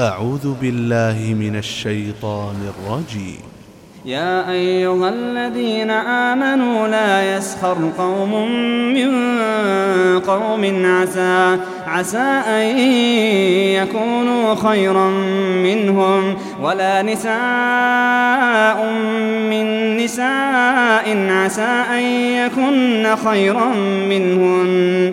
أعوذ بالله من الشيطان الرجيم. يا أيها الذين آمنوا لا يسخر قوم من قوم عسى عسى أن يكونوا خيرا منهم ولا نساء من نساء عسى أن يكن خيرا منهن.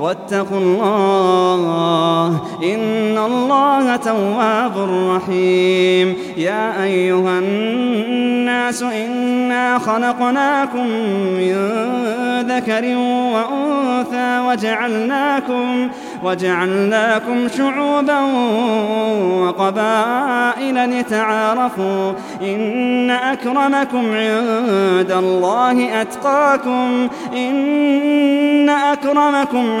واتقوا الله إن الله تواب رحيم. يا أيها الناس إنا خلقناكم من ذكر وأنثى وجعلناكم وجعلناكم شعوبا وقبائل لتعارفوا إن أكرمكم عند الله أتقاكم إن أكرمكم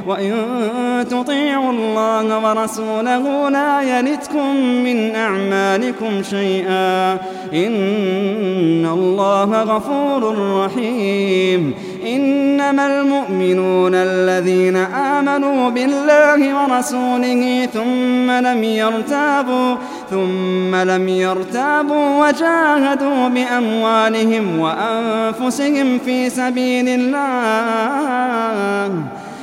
وإن تطيعوا الله ورسوله لا يلتكم من أعمالكم شيئا. إن الله غفور رحيم. إنما المؤمنون الذين آمنوا بالله ورسوله ثم لم يرتابوا ثم لم يرتابوا وجاهدوا بأموالهم وأنفسهم في سبيل الله.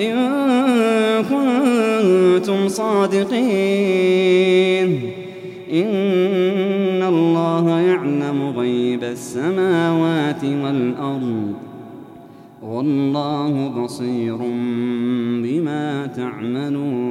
إن كنتم صادقين. إن الله يعلم غيب السماوات والأرض. والله بصير بما تعملون.